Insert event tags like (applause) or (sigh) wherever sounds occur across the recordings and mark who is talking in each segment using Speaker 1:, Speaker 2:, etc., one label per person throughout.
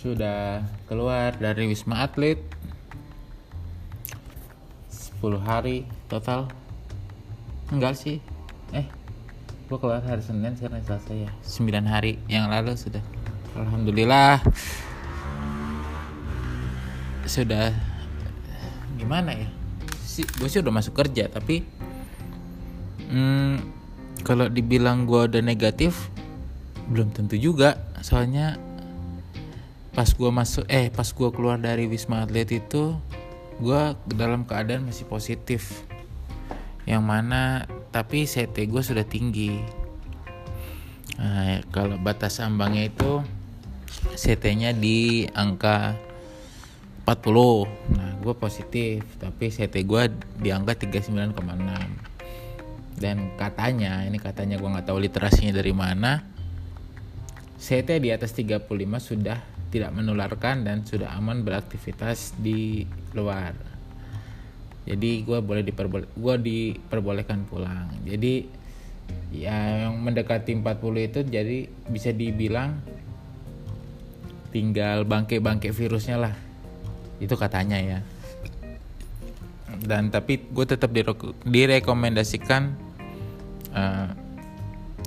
Speaker 1: sudah keluar dari Wisma Atlet. 10 hari total. Enggak sih. Eh gua keluar hari Senin sekarang Selasa ya. 9 hari yang lalu sudah. Alhamdulillah. Sudah gimana ya? Sih gue sih udah masuk kerja tapi hmm, kalau dibilang gue udah negatif belum tentu juga. Soalnya pas gue masuk eh pas gue keluar dari wisma atlet itu gue dalam keadaan masih positif. Yang mana tapi CT gue sudah tinggi. Nah, kalau batas ambangnya itu CT-nya di angka 40 nah gue positif tapi CT gue di angka 39,6 dan katanya ini katanya gue nggak tahu literasinya dari mana CT di atas 35 sudah tidak menularkan dan sudah aman beraktivitas di luar. Jadi gue boleh gue diperbolehkan pulang. Jadi ya yang mendekati 40 itu jadi bisa dibilang tinggal bangke-bangke virusnya lah. Itu katanya ya. Dan tapi gue tetap direkomendasikan uh,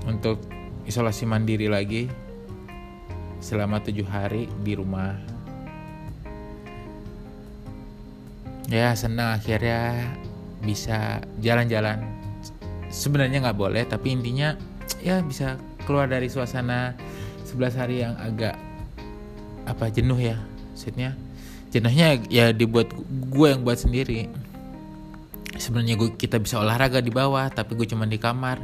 Speaker 1: untuk isolasi mandiri lagi selama tujuh hari di rumah. Ya senang akhirnya bisa jalan-jalan. Sebenarnya nggak boleh tapi intinya ya bisa keluar dari suasana 11 hari yang agak apa jenuh ya maksudnya. Jenuhnya ya dibuat gue yang buat sendiri. Sebenarnya gue kita bisa olahraga di bawah tapi gue cuman di kamar.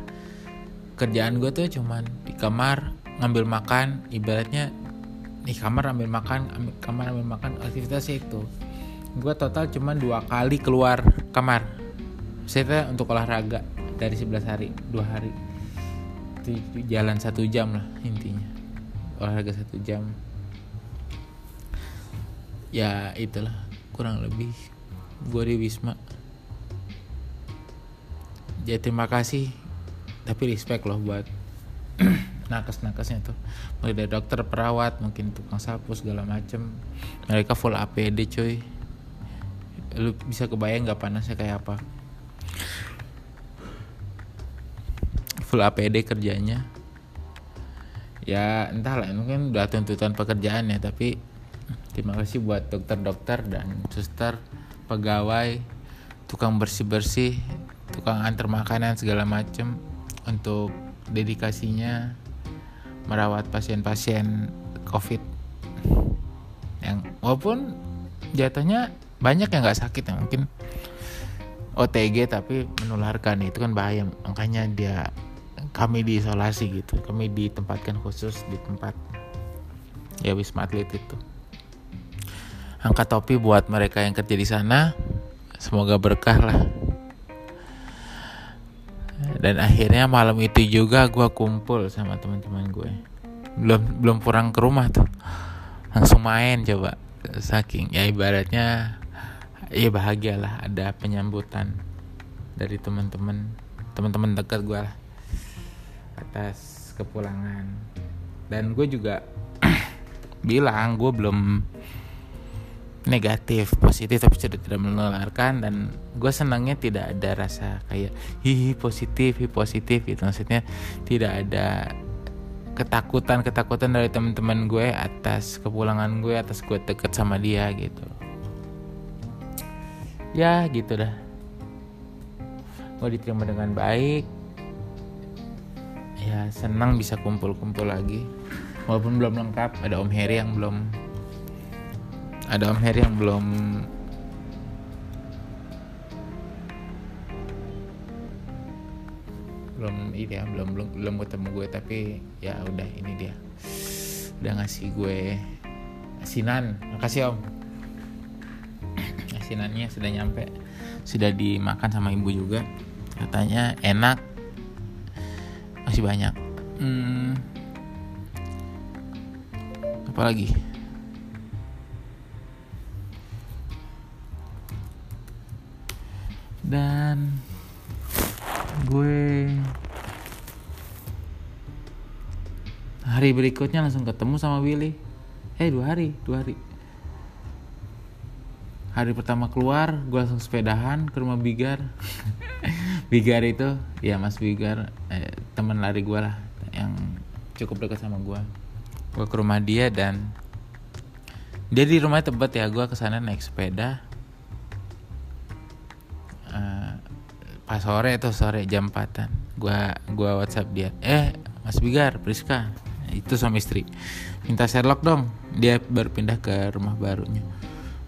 Speaker 1: Kerjaan gue tuh cuman di kamar ngambil makan ibaratnya di kamar ambil makan ambil kamar ambil makan aktivitasnya itu. Gue total cuman dua kali keluar kamar. Saya untuk olahraga dari 11 hari dua hari. Jalan satu jam lah intinya. Olahraga satu jam. Ya itulah. Kurang lebih gue di Wisma. Jadi terima kasih. Tapi respect loh buat (clears throat) nakes-nakesnya tuh. Mulai dari dokter perawat mungkin tukang sapu segala macem. Mereka full APD cuy. Lu bisa kebayang nggak panasnya kayak apa? Full APD kerjanya. Ya entahlah mungkin udah tuntutan pekerjaan ya tapi terima kasih buat dokter-dokter dan suster pegawai tukang bersih-bersih tukang antar makanan segala macem untuk dedikasinya merawat pasien-pasien covid yang walaupun jatuhnya banyak yang nggak sakit ya. Mungkin OTG tapi menularkan itu kan bahaya. Makanya dia kami diisolasi gitu. Kami ditempatkan khusus di tempat ya wisma atlet itu. Angkat topi buat mereka yang kerja di sana. Semoga berkah lah dan akhirnya malam itu juga gue kumpul sama teman-teman gue. Belum belum pulang ke rumah tuh. Langsung main coba. Saking ya ibaratnya ya bahagia lah ada penyambutan dari teman-teman teman-teman dekat gue lah atas kepulangan. Dan gue juga (clears throat) bilang gue belum negatif positif tapi sudah tidak menularkan dan gue senangnya tidak ada rasa kayak hihi positif hihi positif gitu. Maksudnya tidak ada ketakutan ketakutan dari teman-teman gue atas kepulangan gue atas gue deket sama dia gitu. Ya gitu dah. Gue diterima dengan baik ya senang bisa kumpul-kumpul lagi. Walaupun belum lengkap ada Om Heri yang belum ada Om Heri yang belum. Belum ini ya belum belum belum ketemu gue tapi ya udah ini dia. Udah ngasih gue asinan. Makasih om. Asinannya sudah nyampe. Sudah dimakan sama ibu juga. Katanya enak. Masih banyak. Hmm, apa lagi dan gue hari berikutnya langsung ketemu sama Billy eh dua hari dua hari. Hari pertama keluar gue langsung sepedahan ke rumah Bigar. (laughs) Bigar itu ya Mas Bigar eh, teman lari gue lah yang cukup dekat sama gue gue ke rumah dia dan dia di rumah tebet ya gue ke sana naik sepeda pas sore itu sore jam 4an gue gua WhatsApp dia eh Mas Bigar Priska. Itu suami istri. Minta Sherlock dong. Dia baru pindah ke rumah barunya.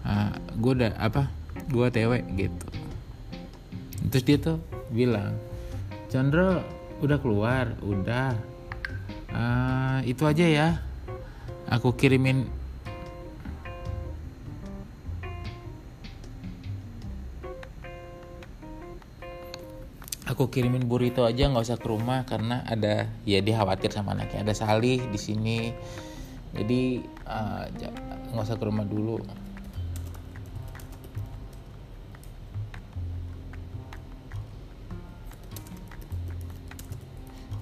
Speaker 1: Uh, gue udah apa gue TW gitu. Terus dia tuh bilang Chandra udah keluar? Udah. Uh, itu aja ya. Aku kirimin aku kirimin burrito aja nggak usah ke rumah karena ada ya dia khawatir sama anaknya. Ada Salih di sini. Jadi eh, nggak uh, usah ke rumah dulu.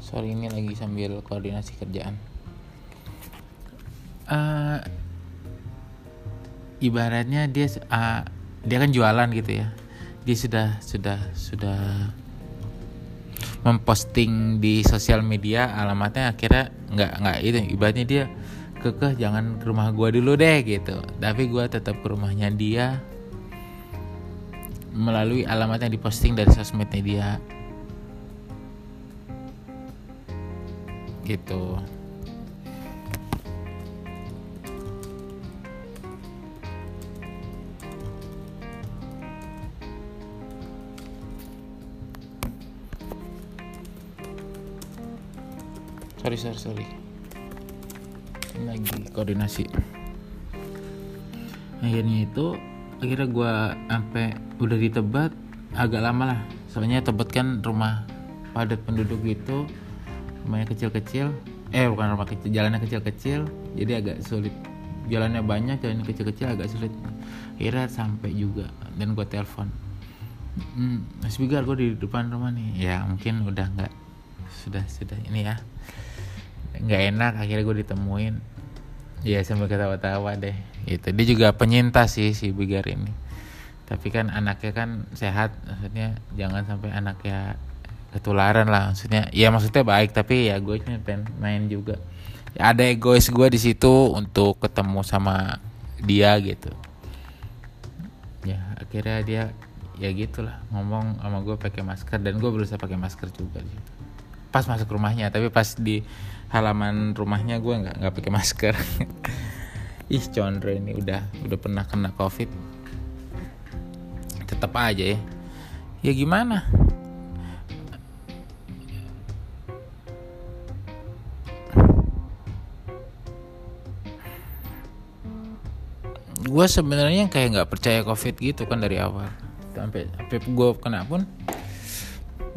Speaker 1: Sorry ini lagi sambil koordinasi kerjaan. Uh, ibaratnya dia uh, dia kan jualan gitu ya. Dia sudah sudah sudah memposting di sosial media alamatnya akhirnya nggak nggak itu ibaratnya dia kekeh jangan ke rumah gue dulu deh gitu. Tapi gue tetap ke rumahnya dia melalui alamat yang diposting dari sosmednya dia. Gitu sorry sorry. Sorry lagi koordinasi. Akhirnya itu akhirnya gue sampai udah di Tebet agak lama lah. Soalnya Tebet kan rumah padat penduduk gitu rumahnya kecil-kecil. Eh bukan rumah kecil jalannya kecil-kecil. Jadi agak sulit. Jalannya banyak jalannya kecil-kecil agak sulit. Akhirnya sampai juga dan gue telepon. Hmm, Mas Bigar gue di depan rumah nih. Ya mungkin udah nggak sudah sudah ini ya nggak enak akhirnya gue ditemuin. Ya sambil ketawa-tawa deh. Itu dia juga penyintas sih si Bigar ini. Tapi kan anaknya kan sehat maksudnya jangan sampai anaknya ketularan lah. Maksudnya ya maksudnya baik tapi ya gue pengen main juga. Ya, ada egois gue di situ untuk ketemu sama dia gitu. Ya akhirnya dia ya gitulah. Ngomong sama gue pakai masker dan gue berusaha pakai masker juga gitu. pas masuk rumahnya tapi pas di halaman rumahnya gue nggak nggak pakai masker. (laughs) Ih Condro ini udah udah pernah kena covid. Tetap aja ya. Ya gimana? Gue sebenarnya kayak nggak percaya covid gitu kan dari awal. Sampai sampai gue kena pun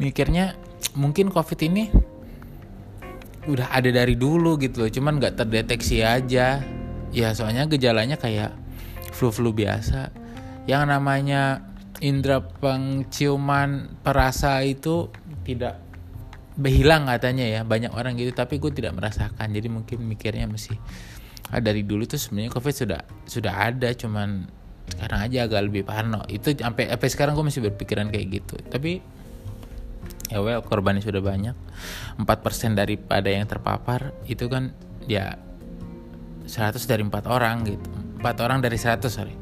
Speaker 1: mikirnya mungkin covid ini udah ada dari dulu gitu loh. Cuman nggak terdeteksi aja. Ya soalnya gejalanya kayak flu-flu biasa. Yang namanya indera penciuman perasa itu tidak berhilang katanya ya. Banyak orang gitu tapi gue tidak merasakan. Jadi mungkin mikirnya masih ah, dari dulu tuh sebenarnya covid sudah sudah ada cuman sekarang aja agak lebih parno. Itu sampai sampai sekarang gue masih berpikiran kayak gitu. Tapi ya well korbannya sudah banyak. 4% daripada yang terpapar itu kan ya 100 dari 4 orang gitu. 4 orang dari 100 sorry.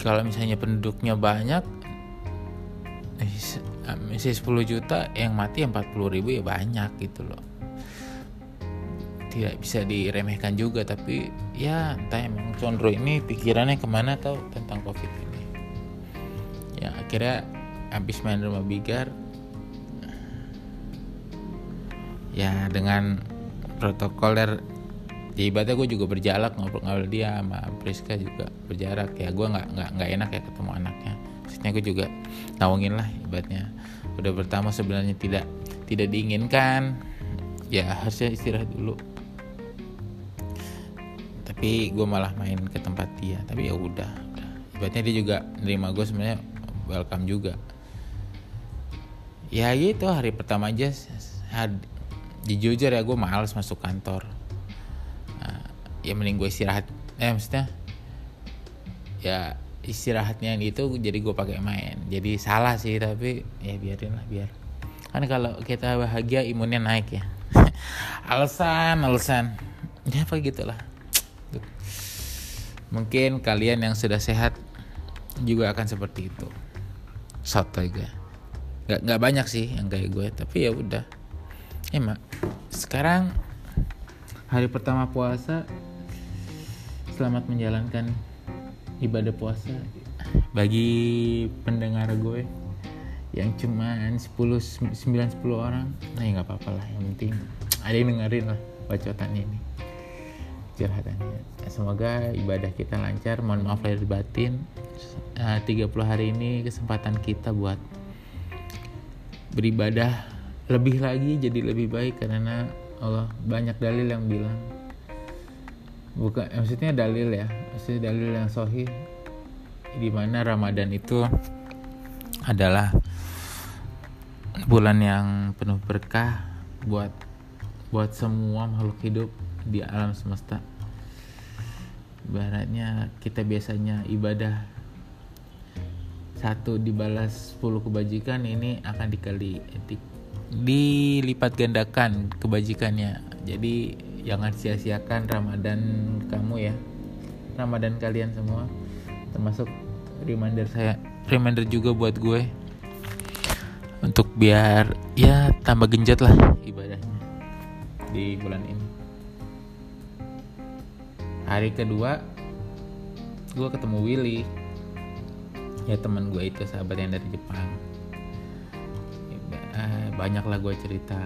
Speaker 1: Kalau misalnya penduduknya banyak misalnya 10 juta yang mati 40 ribu ya banyak gitu loh. Tidak bisa diremehkan juga tapi ya entah emang ini pikirannya ke mana tau tentang covid ini. Ya akhirnya habis main rumah Bigar ya dengan protokoler ya ibadah gue juga berjarak ngobrol-ngobrol dia sama Priska juga berjarak. Ya gue nggak nggak nggak enak ya ketemu anaknya. Maksudnya gue juga nawangin lah ibaratnya. Udah pertama sebenarnya tidak tidak diinginkan. Ya harusnya istirahat dulu. Tapi gue malah main ke tempat dia. Tapi ya udah ibaratnya dia juga nerima gue sebenarnya welcome juga ya gitu hari pertama aja had, jujur ya gue males masuk kantor. Nah, ya mending gue istirahat eh maksudnya ya istirahatnya itu jadi gue pakai main. Jadi salah sih tapi ya biarin lah biar. Kan kalau kita bahagia imunnya naik ya. (laughs) Alasan alasan ya apa gitulah. Mungkin kalian yang sudah sehat juga akan seperti itu. Soto gue nggak nggak banyak sih yang kayak gue tapi ya udah. Emak sekarang hari pertama puasa selamat menjalankan ibadah puasa. Bagi pendengar gue yang cuman 10 9 10 orang nah ya nggak apa-apa lah yang penting ada yang dengerin lah bacotan ini curhatannya. Semoga ibadah kita lancar mohon maaf lahir batin. 30 hari ini kesempatan kita buat beribadah lebih lagi jadi lebih baik karena Allah banyak dalil yang bilang bukan maksudnya dalil ya maksudnya dalil yang sohih di mana Ramadan itu adalah bulan yang penuh berkah buat buat semua makhluk hidup di alam semesta. Ibaratnya kita biasanya ibadah satu dibalas 10 kebajikan ini akan dikali di, dilipat gandakan kebajikannya. Jadi jangan sia-siakan Ramadan kamu ya. Ramadan kalian semua. Termasuk reminder saya reminder juga buat gue. Untuk biar ya tambah genjot lah ibadahnya di bulan ini. Hari kedua gue ketemu Willy ya teman gue itu sahabat yang dari Jepang. Ya, banyak lah gue cerita.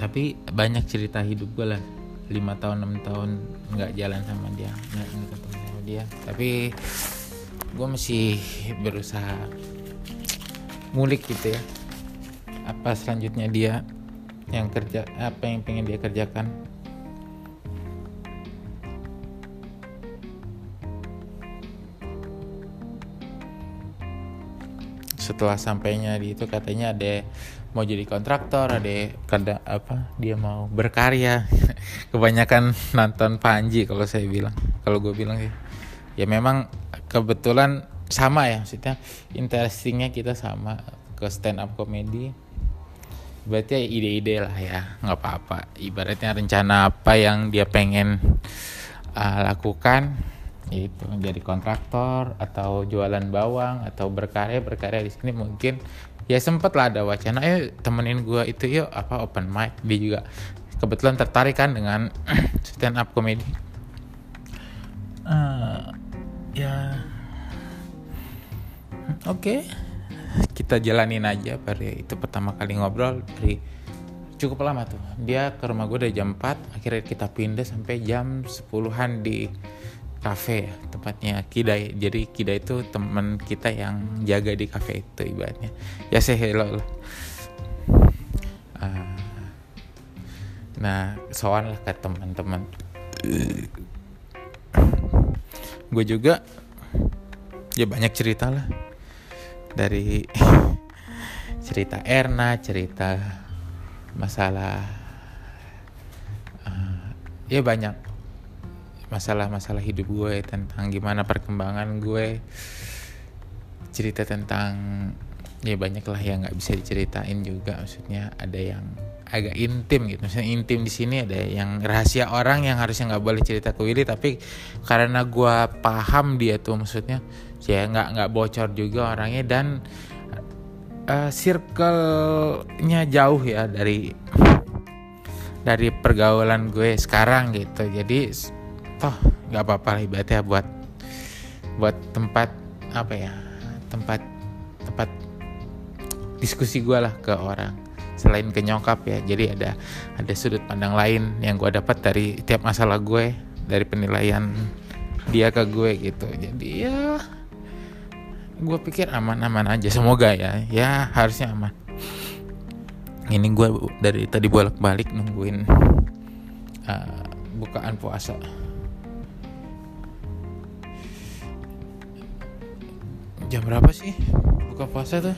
Speaker 1: Tapi banyak cerita hidup gue lah. Lima tahun enam tahun nggak jalan sama dia. Nggak ketemu sama dia. Tapi gue masih berusaha ngulik gitu ya apa selanjutnya dia yang kerja apa yang pengen dia kerjakan setelah sampainya di itu katanya ada mau jadi kontraktor ada kada apa dia mau berkarya. (laughs) Kebanyakan nonton Panji kalau saya bilang kalau gue bilang sih. Ya memang kebetulan sama ya maksudnya interestingnya kita sama ke stand up comedy berarti ide-ide lah ya nggak apa-apa. Ibaratnya rencana apa yang dia pengen uh, lakukan itu jadi kontraktor atau jualan bawang atau berkarya berkarya di sini mungkin. Ya sempet lah ada wacana. Eh temenin gue itu yuk apa open mic. Dia juga kebetulan tertarik kan dengan (clears throat) stand up comedy uh, ya. Oke. Okay kita jalanin aja pada itu pertama kali ngobrol dari cukup lama tuh. Dia ke rumah gue dari jam 4 akhirnya kita pindah sampai jam 10-an di kafe ya tempatnya Kida jadi Kida itu teman kita yang jaga di kafe itu ibaratnya. Ya saya hello lah. Uh, nah soal lah ke teman-teman. Gue juga ya banyak cerita lah. Dari (laughs) cerita Erna cerita masalah uh, ya banyak masalah-masalah hidup gue tentang gimana perkembangan gue. Cerita tentang ya banyak lah yang nggak bisa diceritain juga. Maksudnya ada yang agak intim gitu. Maksudnya intim di sini ada yang rahasia orang yang harusnya nggak boleh cerita ke Willy tapi karena gue paham dia tuh maksudnya ya nggak nggak bocor juga orangnya. Dan uh, circle-nya jauh ya dari dari pergaulan gue sekarang gitu. Jadi toh nggak apa-apa lah ibaratnya buat buat tempat apa ya tempat tempat diskusi gue lah ke orang. Selain ke nyokap ya jadi ada ada sudut pandang lain yang gue dapat dari tiap masalah gue dari penilaian dia ke gue gitu. Jadi ya gue pikir aman-aman aja. Semoga ya ya harusnya aman. Ini gue dari tadi bolak-balik nungguin uh, bukaan puasa jam berapa sih buka puasa tuh?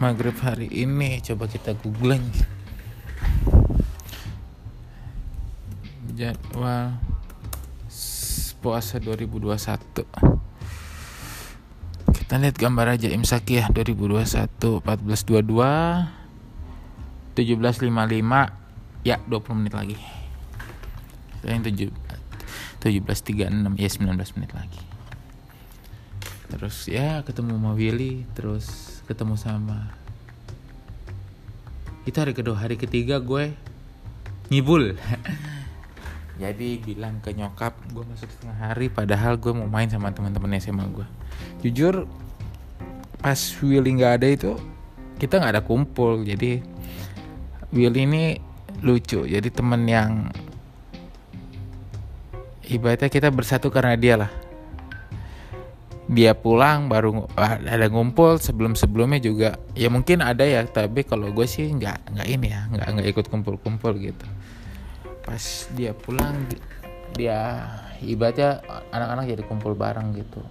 Speaker 1: Maghrib hari ini coba kita googling. Jadwal puasa 2021 kita lihat gambar aja imsak ya 2021 1422 1755 ya 20 menit lagi. Yang 7 1736 ya 19 menit lagi. Terus ya ketemu sama Willy terus ketemu sama itu hari kedua hari ketiga gue ngibul. (laughs) Jadi bilang ke nyokap gue masuk setengah hari padahal gue mau main sama teman-teman SMA gue jujur pas Willy nggak ada itu kita nggak ada kumpul. Jadi Willy ini lucu. Jadi temen yang ibaratnya kita bersatu karena dia lah. Dia pulang baru ada ngumpul sebelum sebelumnya juga ya mungkin ada ya tapi kalau gue sih nggak nggak ini ya nggak nggak ikut kumpul-kumpul gitu. Pas dia pulang dia ibaratnya anak-anak jadi kumpul bareng gitu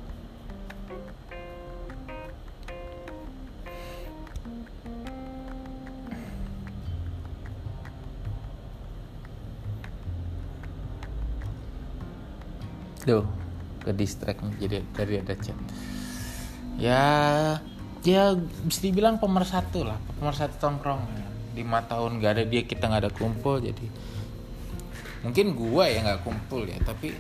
Speaker 1: Duh ke distract jadi dari ada chat. Ya ya bisa dibilang pemersatu lah pemersatu tongkrong. Lima tahun gak ada dia kita nggak ada kumpul jadi mungkin gua ya nggak kumpul ya tapi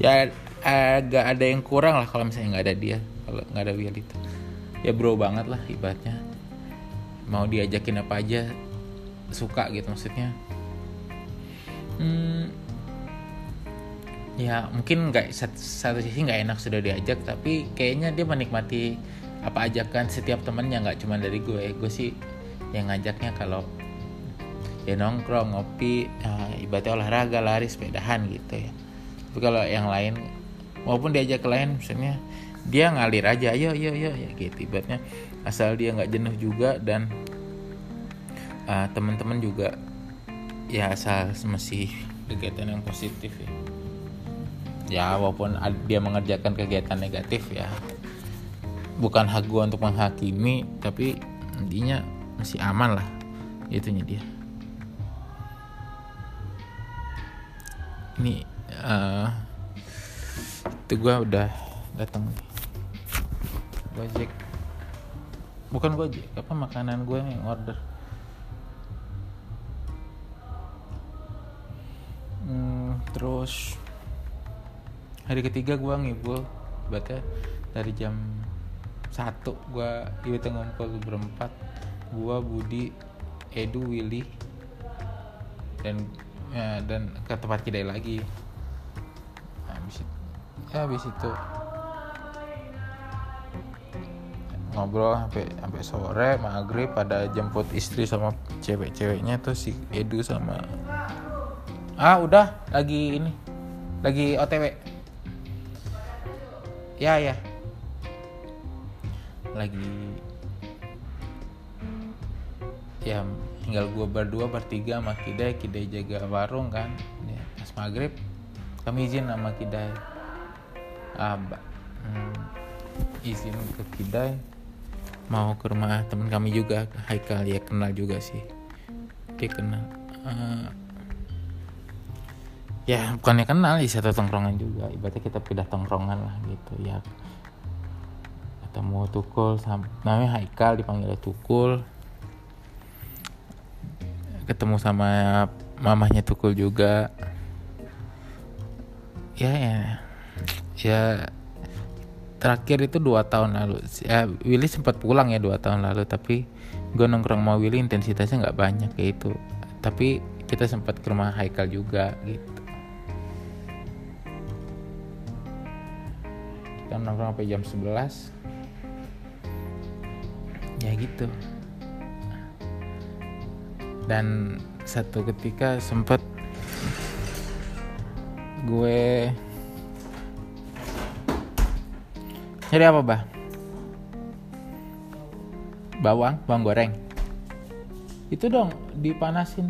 Speaker 1: ya agak ada yang kurang lah kalau misalnya nggak ada dia kalau nggak ada Will itu. Ya bro banget lah ibaratnya. Mau diajakin apa aja suka gitu maksudnya. Hmm, ya mungkin nggak satu sisi nggak enak sudah diajak tapi kayaknya dia menikmati apa ajakan setiap temennya nggak cuma dari gue. Gue sih yang ngajaknya kalau ya nongkrong ngopi ya, ibaratnya olahraga lari sepedahan gitu ya. Tapi kalau yang lain maupun diajak ke lain misalnya dia ngalir aja ayo ayo ayo ya gitu. Ibaratnya asal dia nggak jenuh juga dan uh, teman-teman juga ya asal masih kegiatan yang positif ya ya walaupun dia mengerjakan kegiatan negatif ya. Bukan hak gue untuk menghakimi tapi intinya masih aman lah itunya dia. Ini uh, itu gue udah datang. Gojek. Bukan gojek apa makanan gue yang order? Hmm, terus hari ketiga gue ngibul berarti dari jam satu gue itu ngumpul berempat. Gue Budi Edu Willy dan ya, dan ke tempat kedai lagi. Habis itu ya habis itu ngobrol sampai sampai sore maghrib pada jemput istri sama cewek-ceweknya tuh si Edu sama ah udah lagi ini lagi OTW ya ya. Lagi. Ya tinggal gue berdua bertiga sama Kidai. Kidai jaga warung kan. Ya, pas maghrib kami izin sama Kidai. Ah, hmm, izin ke Kidai. Mau ke rumah teman kami juga. Haikal ya kenal juga sih. Dia kenal. Uh, ya bukannya kenal di satu tongkrongan juga. Ibaratnya kita pindah tongkrongan lah gitu ya. Ketemu Tukul namanya Haikal dipanggil Tukul. Ketemu sama mamahnya Tukul juga. Ya ya. Ya terakhir itu dua tahun lalu. Ya Willy sempat pulang ya dua tahun lalu tapi gue nongkrong sama Willy intensitasnya nggak banyak kayak itu. Tapi kita sempat ke rumah Haikal juga gitu kita nongkrong sampai jam 11 ya gitu. Dan satu ketika sempet gue cari apa bah? Bawang bawang goreng. Itu dong dipanasin.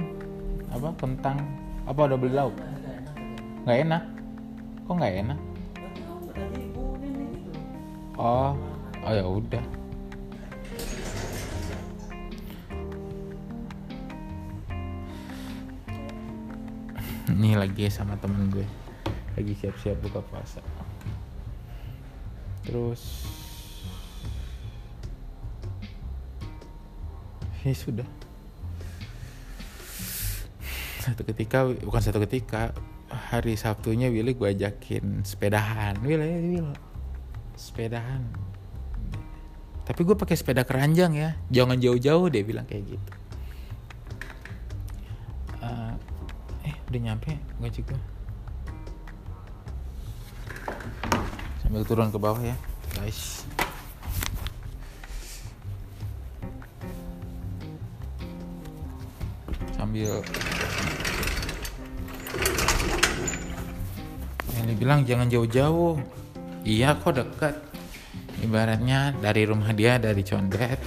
Speaker 1: Apa kentang. Apa beli lauk? Nggak enak. Kok nggak enak oh oh ya udah. Ini lagi sama temen gue. Lagi siap-siap buka puasa. Terus ya sudah. Satu ketika bukan satu ketika hari Sabtunya Willy gue ajakin sepedahan. Willy Willy sepedahan tapi gue pakai sepeda keranjang ya. Jangan jauh-jauh dia bilang kayak gitu. Uh, eh udah nyampe gue juga sambil turun ke bawah ya. Guys. Sambil. Yang dibilang jangan jauh-jauh iya kok dekat ibaratnya dari rumah dia dari Condet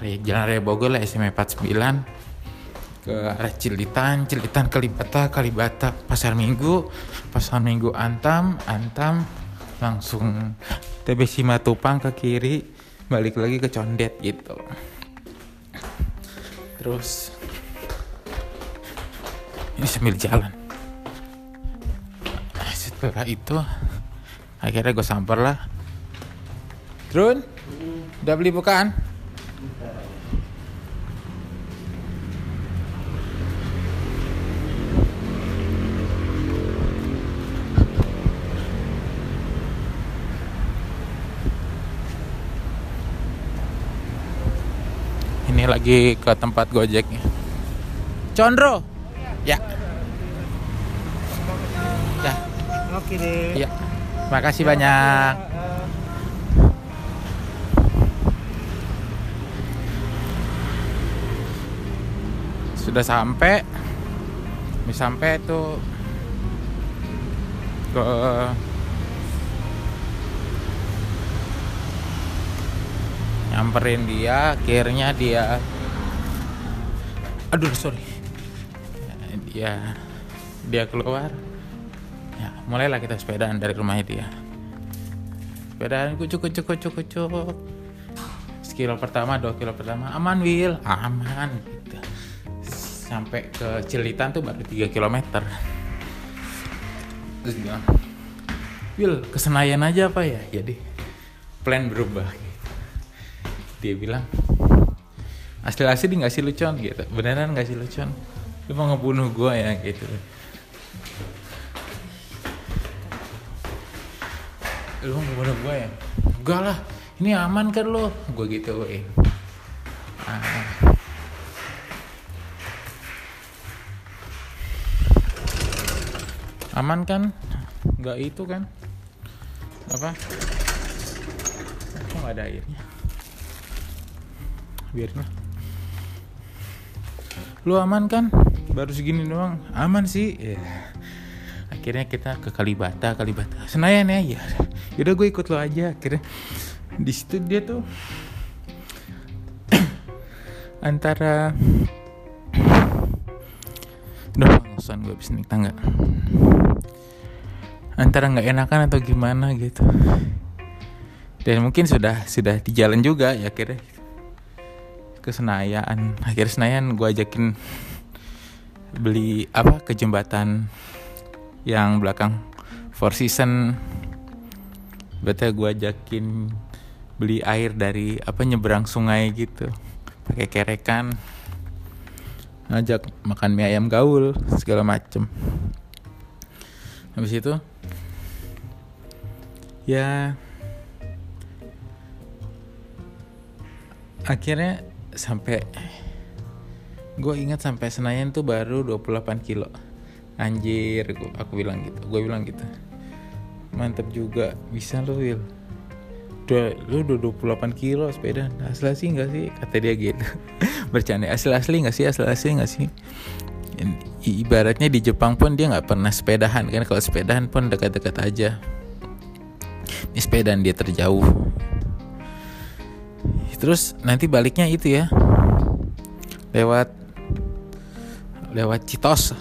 Speaker 1: Jalan Raya Bogor lah SMA 49 ke arah Cilitan, Cilitan Kalibata, Kalibata. Pasar Minggu, Pasar Minggu Antam, Antam. Langsung TB Simatupang ke kiri, balik lagi ke Condet gitu. Terus ini sambil jalan. Setelah itu akhirnya gue samper lah Trun udah beli bukaan ini lagi ke tempat gojeknya Condro Ya. Ya.
Speaker 2: Oke deh.
Speaker 1: Ya. Makasih banyak. Sudah sampai. Ini sampai tuh ke nyamperin dia akhirnya dia aduh sorry dia dia keluar mulailah kita sepedaan dari rumahnya dia sepedaan kucuk kucuk kucuk kucuk sekilo pertama dua kilo pertama. Aman Will aman gitu. Sampai ke Cilitan tuh baru 3 km terus bilang Will ke Senayan aja apa ya? Jadi plan berubah gitu. dia bilang asli-asli nggak sih lucon? Gitu. Beneran nggak sih lucon? Lu mau ngebunuh gue ya gitu lu mau ngebunuh gue ya? Enggak lah ini aman kan lo gue gitu eh. Ah. aman kan? Nggak itu kan? Apa? Kok nggak ada airnya? Biarin lah. Lu aman kan? Baru segini doang. Aman sih. Ya. Akhirnya kita ke Kalibata Kalibata. Senayan ya? Ya yaudah gue ikut lo aja. Akhirnya di situ dia tuh (coughs) antara udah ngosan gue bisa naik tangga. Antara nggak enakan atau gimana gitu. Dan mungkin sudah sudah di jalan juga ya akhirnya. Ke Senayan. Akhirnya Senayan gue ajakin beli apa ke jembatan yang belakang. Four Season berarti gue ajakin beli air dari apa nyebrang sungai gitu. Pakai kerekan. Ngajak makan mie ayam gaul segala macem. Habis itu ya akhirnya sampai gue ingat sampai Senayan tuh baru 28 kilo anjir aku bilang gitu gue bilang gitu. Mantep juga bisa lo Will udah lu udah 28 kilo sepeda. Asli asli nggak sih? Kata dia gitu. (laughs) Bercanda asli asli nggak sih? Asli asli nggak sih? Ibaratnya di Jepang pun dia nggak pernah sepedahan kan? Kalau sepedahan pun dekat-dekat aja. Ini sepedaan dia terjauh. Terus nanti baliknya itu ya. Lewat lewat Citos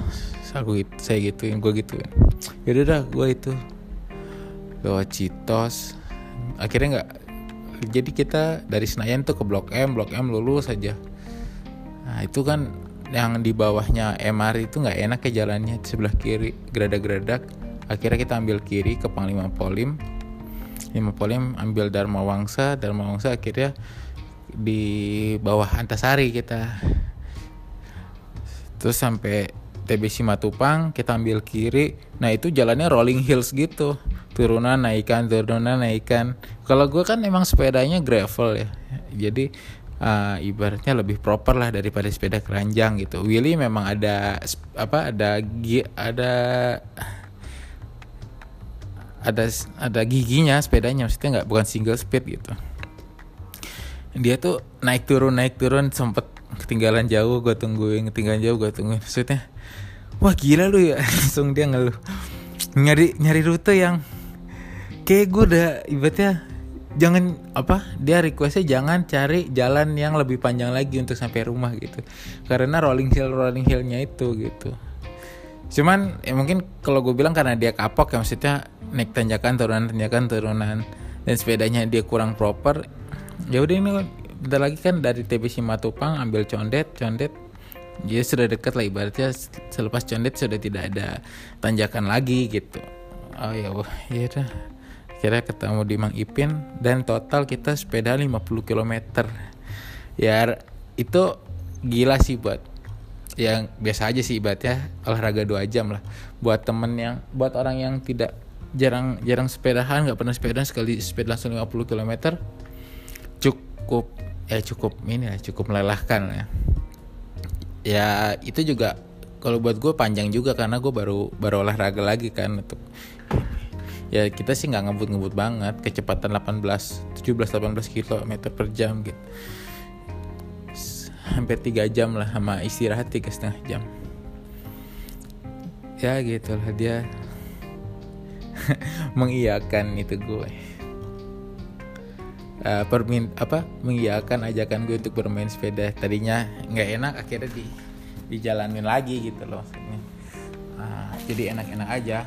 Speaker 1: aku gitu, saya gituin gue gituin. Yaudah dah gue itu. Lewat Citos akhirnya nggak jadi kita dari Senayan tuh ke Blok M Blok M lulus saja nah itu kan yang di bawahnya MR itu nggak enak ke jalannya di sebelah kiri geradak-geradak akhirnya kita ambil kiri ke Panglima Polim. Panglima Polim ambil Dharma Wangsa Dharma Wangsa akhirnya di bawah Antasari kita. Terus sampai TB Simatupang kita ambil kiri. Nah itu jalannya rolling hills gitu. Turunan naikan turunan naikan. Kalau gue kan emang sepedanya gravel ya. Jadi uh, ibaratnya lebih proper lah daripada sepeda keranjang gitu. Willy memang ada apa ada ada ada ada giginya sepedanya. Maksudnya nggak bukan single speed gitu. Dia tuh naik turun naik turun sempet ketinggalan jauh gue tungguin ketinggalan jauh gue tungguin. Maksudnya wah gila lu ya. (laughs) Langsung dia ngeluh. Nyari nyari rute yang kayak gue udah ibaratnya. Jangan apa dia requestnya jangan cari jalan yang lebih panjang lagi untuk sampai rumah gitu. Karena rolling hill rolling hillnya itu gitu. Cuman ya mungkin kalau gue bilang karena dia kapok ya maksudnya naik tanjakan turunan tanjakan turunan dan sepedanya dia kurang proper ya udah ini bentar lagi kan dari TBC Matupang ambil condet condet dia sudah dekat lah ibaratnya selepas condet sudah tidak ada tanjakan lagi gitu. Oh ya wah ya udah kira ketemu di Mang Ipin dan total kita sepeda 50 km ya itu gila sih buat yang biasa aja sih ibaratnya olahraga dua jam lah. Buat temen yang buat orang yang tidak jarang jarang sepedahan nggak pernah sepeda sekali sepeda langsung 50 km cukup ya cukup ini lah cukup melelahkan ya ya itu juga kalau buat gue panjang juga karena gue baru baru olahraga lagi kan. Untuk ya kita sih nggak ngebut-ngebut banget. Kecepatan 18 17 18 km per jam gitu. Hampir tiga jam lah sama istirahat tiga setengah jam. Ya gitu lah dia. (laughs) Mengiyakan itu gue uh, apa mengiyakan ajakan gue untuk bermain sepeda. Tadinya nggak enak akhirnya di dijalanin lagi gitu loh uh, jadi enak-enak aja.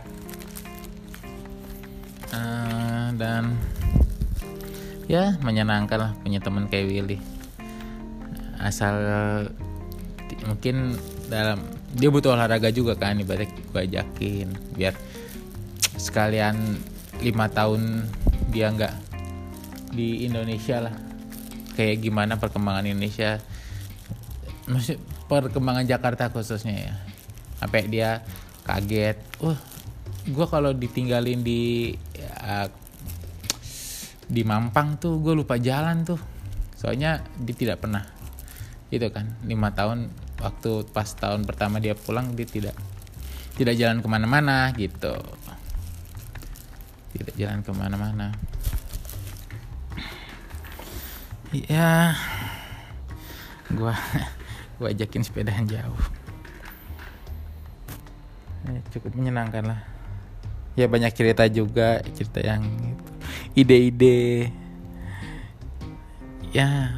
Speaker 1: Uh, dan ya menyenangkan lah punya teman kayak Willy. Asal mungkin dalam dia butuh olahraga juga kan ibarat gue ajakin biar sekalian lima tahun dia nggak di Indonesia lah. Kayak gimana perkembangan Indonesia? Masih perkembangan Jakarta khususnya ya. Sampai dia kaget uh gue kalau ditinggalin di ya, di Mampang tuh gue lupa jalan tuh. Soalnya dia tidak pernah itu kan. Lima tahun waktu pas tahun pertama dia pulang dia tidak tidak jalan ke mana-mana gitu. Tidak jalan ke mana-mana ya gua (laughs) gua ajakin sepedahan jauh. Ya, cukup menyenangkan lah. Ya banyak cerita juga cerita yang ide-ide. Ya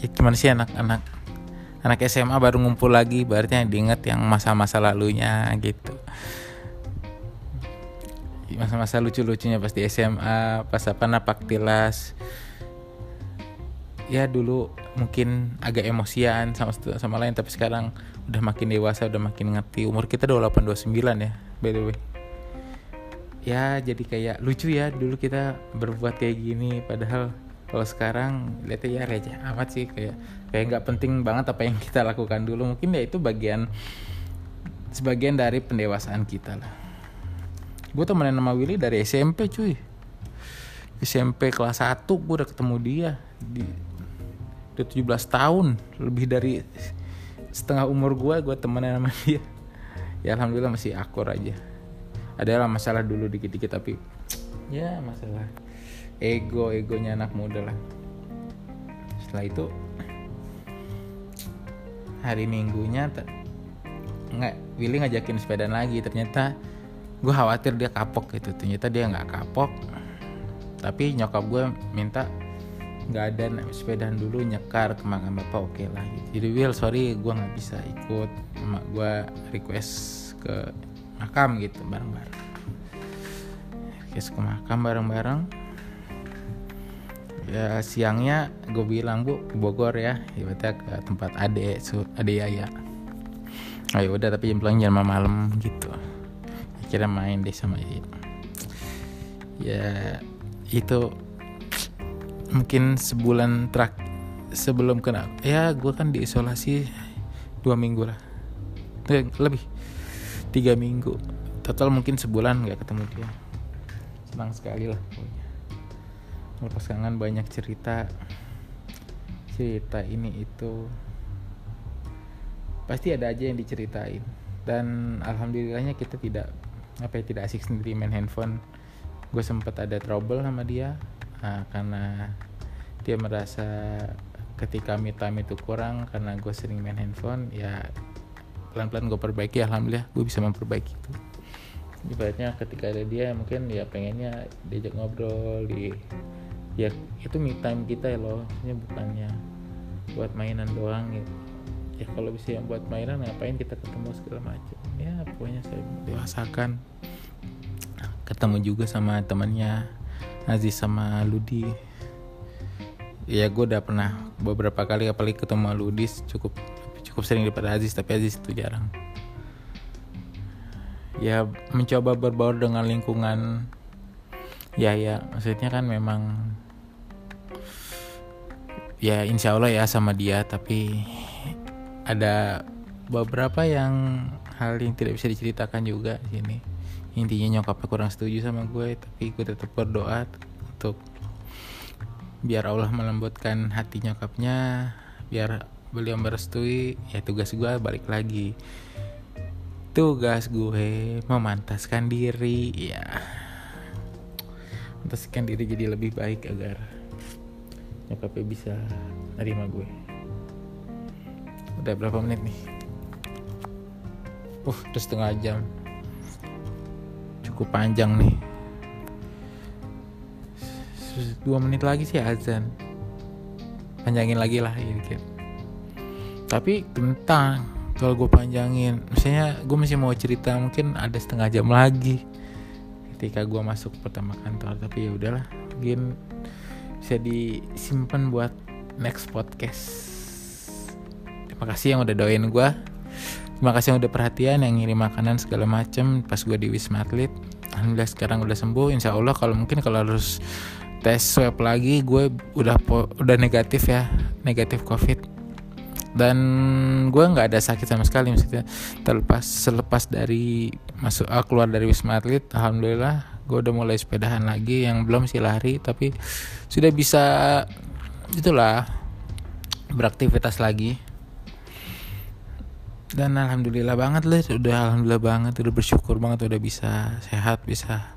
Speaker 1: ya gimana sih anak-anak anak SMA baru ngumpul lagi berarti yang diinget yang masa-masa lalunya gitu. Masa-masa lucu-lucunya pasti SMA pas apa napak tilas ya dulu mungkin agak emosian sama sama lain tapi sekarang udah makin dewasa udah makin ngerti. Umur kita udah 829 ya by the way. Ya jadi kayak lucu ya dulu kita berbuat kayak gini padahal kalau sekarang lihat ya receh amat sih kayak kayak nggak penting banget apa yang kita lakukan dulu. Mungkin ya itu bagian sebagian dari pendewasaan kita lah. Gue temenan sama Willy dari SMP cuy. SMP kelas 1 gue udah ketemu dia di udah 17 tahun lebih dari setengah umur gue gue temenan sama dia. Ya alhamdulillah masih akur aja. Ada lah masalah dulu dikit-dikit tapi ya masalah ego egonya anak muda lah. Setelah itu hari minggunya nggak Willy ngajakin sepedaan lagi. Ternyata gue khawatir dia kapok gitu. Ternyata dia nggak kapok. Tapi nyokap gue minta nggak ada sepedaan dulu nyekar ke makam bapak oke okay lah gitu. jadi Will sorry gue nggak bisa ikut. Emak gue request ke makam gitu bareng-bareng. Request ke makam bareng-bareng. Ya siangnya gue bilang bu ke Bogor ya. Ibaratnya ke tempat ade su ade Yaya. Ayo udah tapi jam pulang jam malam gitu. Akhirnya main deh sama dia ya itu mungkin sebulan terak sebelum kena. Ya gue kan diisolasi dua minggu lah. Eh, lebih tiga minggu. Total mungkin sebulan nggak ketemu dia. Senang sekali lah pokoknya. Melepas kangen banyak cerita cerita ini itu pasti ada aja yang diceritain. Dan alhamdulillahnya kita tidak apa ya tidak asik sendiri main handphone. Gue sempat ada trouble sama dia nah, karena dia merasa ketika me time itu kurang karena gue sering main handphone ya pelan-pelan gue perbaiki alhamdulillah gue bisa memperbaiki itu. Ibaratnya ketika ada dia mungkin ya pengennya diajak ngobrol di ya itu me time kita ya loh ini bukannya buat mainan doang gitu ya kalau bisa yang buat mainan ngapain kita ketemu segala macam. Ya pokoknya saya dewasakan ketemu juga sama temannya Aziz sama Ludi. Ya gue udah pernah beberapa kali apalagi ketemu Ludi cukup cukup sering daripada Aziz tapi Aziz itu jarang. Ya mencoba berbaur dengan lingkungan. Ya ya maksudnya kan memang ya insya Allah ya sama dia tapi ada beberapa yang hal yang tidak bisa diceritakan juga di sini intinya nyokapnya kurang setuju sama gue tapi gue tetap berdoa untuk biar Allah melembutkan hati nyokapnya biar beliau merestui ya tugas gue balik lagi. Tugas gue memantaskan diri ya. Memantaskan diri jadi lebih baik agar nyokapnya bisa nerima gue. Udah berapa menit nih? Uh udah setengah jam cukup panjang nih. Dua menit lagi sih azan. Panjangin lagi lah ya dikit. Tapi tentang kalau gue panjangin. Misalnya gue masih mau cerita mungkin ada setengah jam lagi ketika gue masuk pertama kantor. Tapi ya udahlah mungkin bisa disimpan buat next podcast. Terima kasih yang udah doain gue terima kasih yang udah perhatian yang ngirim makanan segala macem. Pas gue di Wisma Atlet alhamdulillah sekarang udah sembuh. Insya Allah kalau mungkin kalau harus tes swab lagi gue udah udah negatif ya negatif covid. Dan gue nggak ada sakit sama sekali maksudnya terlepas selepas dari masuk uh, keluar dari wisma atlet alhamdulillah gue udah mulai sepedahan lagi. Yang belum sih lari tapi sudah bisa itulah beraktivitas lagi dan alhamdulillah banget lah udah alhamdulillah banget udah bersyukur banget udah bisa sehat bisa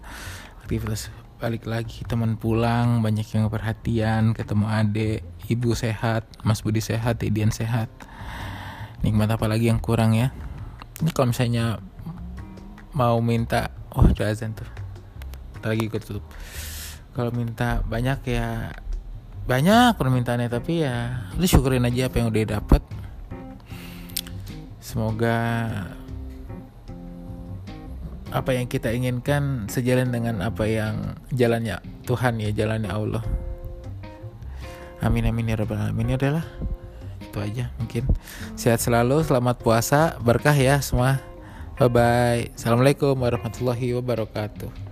Speaker 1: aktivitas balik lagi teman pulang banyak yang perhatian ketemu adik ibu sehat mas budi sehat Idian sehat. Nikmat apa lagi yang kurang ya? Ini kalau misalnya mau minta oh udah azan tuh. Lagi gue tutup. Kalau minta banyak ya banyak permintaannya tapi ya lu syukurin aja apa yang udah dapet Semoga apa yang kita inginkan sejalan dengan apa yang jalannya Tuhan ya, jalannya Allah. Amin amin ya rabbal alamin. Ya adalah itu aja mungkin. Sehat selalu selamat puasa berkah ya semua. Bye bye assalamualaikum warahmatullahi wabarakatuh